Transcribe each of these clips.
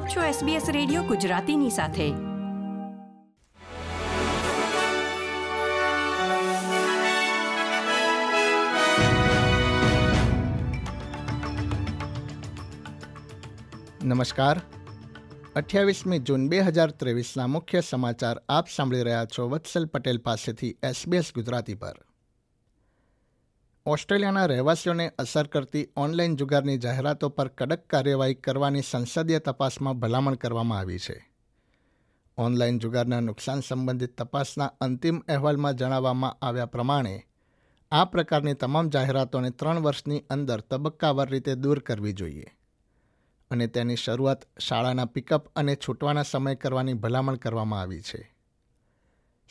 આપ છો SBS radio ગુજરાતીની સાથે. નમસ્કાર. અઠ્યાવીસમી જૂન બે હજાર ત્રેવીસના મુખ્ય સમાચાર આપ સાંભળી રહ્યા છો વત્સલ પટેલ પાસેથી એસબીએસ ગુજરાતી પર. ઓસ્ટ્રેલિયાના રહેવાસીઓને અસર કરતી ઓનલાઈન જુગારની જાહેરાતો પર કડક કાર્યવાહી કરવાની સંસદીય તપાસમાં ભલામણ કરવામાં આવી છે. ઓનલાઈન જુગારના નુકસાન સંબંધિત તપાસના અંતિમ અહેવાલમાં જણાવવામાં આવ્યા પ્રમાણે, આ પ્રકારની તમામ જાહેરાતોને ત્રણ વર્ષની અંદર તબક્કાવાર રીતે દૂર કરવી જોઈએ અને તેની શરૂઆત શાળાના પિકઅપ અને છૂટવાના સમય કરવાની ભલામણ કરવામાં આવી છે.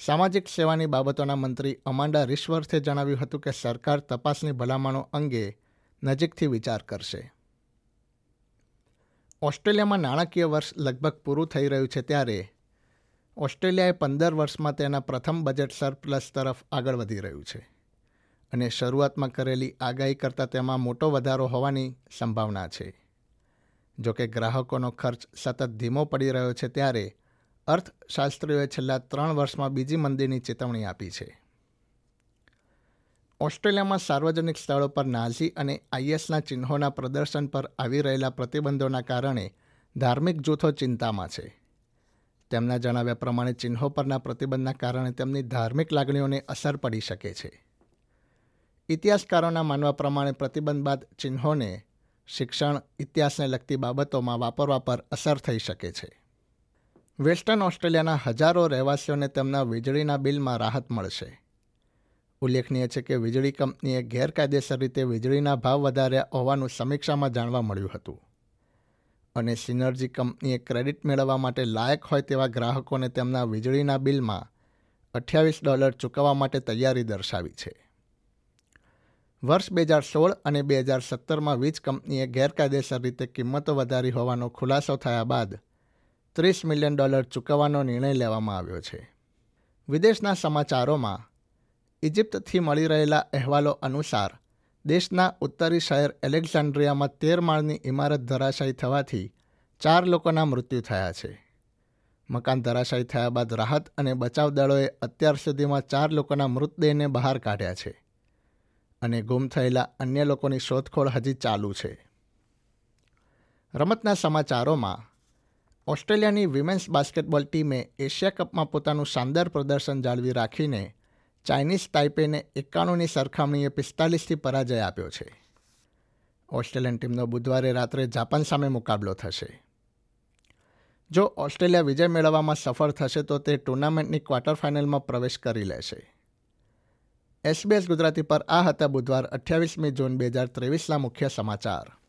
સામાજિક સેવાની બાબતોના મંત્રી અમાન્ડા રિશ્વર્થે જણાવ્યું હતું કે સરકાર તપાસની ભલામણો અંગે નજીકથી વિચાર કરશે. ઓસ્ટ્રેલિયામાં નાણાકીય વર્ષ લગભગ પૂરું થઈ રહ્યું છે ત્યારે ઓસ્ટ્રેલિયાએ પંદર વર્ષમાં તેના પ્રથમ બજેટ સરપ્લસ તરફ આગળ વધી રહ્યું છે અને શરૂઆતમાં કરેલી આગાહી કરતાં તેમાં મોટો વધારો હોવાની સંભાવના છે. જોકે ગ્રાહકોનો ખર્ચ સતત ધીમો પડી રહ્યો છે ત્યારે અર્થશાસ્ત્રીઓએ છેલ્લા ત્રણ વર્ષમાં બીજી મંદીની ચેતવણી આપી છે. ઓસ્ટ્રેલિયામાં સાર્વજનિક સ્થળો પર નાઝી અને આઈએસના ચિહ્નોના પ્રદર્શન પર આવી રહેલા પ્રતિબંધોના કારણે ધાર્મિક જૂથો ચિંતામાં છે. તેમના જણાવ્યા પ્રમાણે ચિહ્નો પરના પ્રતિબંધના કારણે તેમની ધાર્મિક લાગણીઓને અસર પડી શકે છે. ઇતિહાસકારોના માનવા પ્રમાણે પ્રતિબંધ બાદ ચિહ્નોને શિક્ષણ, ઇતિહાસને લગતી બાબતોમાં વાપરવા પર અસર થઈ શકે છે. વેસ્ટર્ન ઓસ્ટ્રેલિયાના હજારો રહેવાસીઓને તેમના વીજળીના બિલમાં રાહત મળશે. ઉલ્લેખનીય છે કે વીજળી કંપનીએ ગેરકાયદેસર રીતે વીજળીના ભાવ વધાર્યા હોવાનું સમીક્ષામાં જાણવા મળ્યું હતું. અને સિનર્જી કંપનીએ ક્રેડિટ મેળવવા માટે લાયક હોય તેવા ગ્રાહકોને તેમના વીજળીના બિલમાં અઠ્યાવીસ ડોલર ચૂકવવા માટે તૈયારી દર્શાવી છે. વર્ષ બે હજાર સોળ અને બે હજાર સત્તરમાં વીજ કંપનીએ ગેરકાયદેસર રીતે કિંમતો વધારી હોવાનો ખુલાસો થયા બાદ ત્રીસ મિલિયન ડોલર ચૂકવવાનો નિર્ણય લેવામાં આવ્યો છે. વિદેશના સમાચારોમાં ઇજિપ્તથી મળી રહેલા અહેવાલો અનુસાર, દેશના ઉત્તરી શહેર એલેક્ઝાન્ડ્રિયામાં તેર માળની ઇમારત ધરાશાયી થવાથી ચાર લોકોના મૃત્યુ થયા છે. મકાન ધરાશાયી થયા બાદ રાહત અને બચાવ દળોએ અત્યાર સુધીમાં ચાર લોકોના મૃતદેહને બહાર કાઢ્યા છે અને ગુમ થયેલા અન્ય લોકોની શોધખોળ હજી ચાલુ છે. રમતના સમાચારોમાં ઓસ્ટ્રેલિયાની વિમેન્સ બાસ્કેટબોલ ટીમે એશિયા કપમાં પોતાનું શાનદાર પ્રદર્શન જાળવી રાખીને ચાઇનીઝ તાઇપેને એકાણુંની સરખામણીએ પિસ્તાલીસથી પરાજય આપ્યો છે. ઓસ્ટ્રેલિયન ટીમનો બુધવારે રાત્રે જાપાન સામે મુકાબલો થશે. જો ઓસ્ટ્રેલિયા વિજય મેળવવામાં સફળ થશે તો તે ટુર્નામેન્ટની ક્વાર્ટર ફાઇનલમાં પ્રવેશ કરી લેશે. એસબીએસ ગુજરાતી પર આ હતા બુધવાર અઠ્યાવીસમી જૂન બે હજાર ત્રેવીસના મુખ્ય સમાચાર.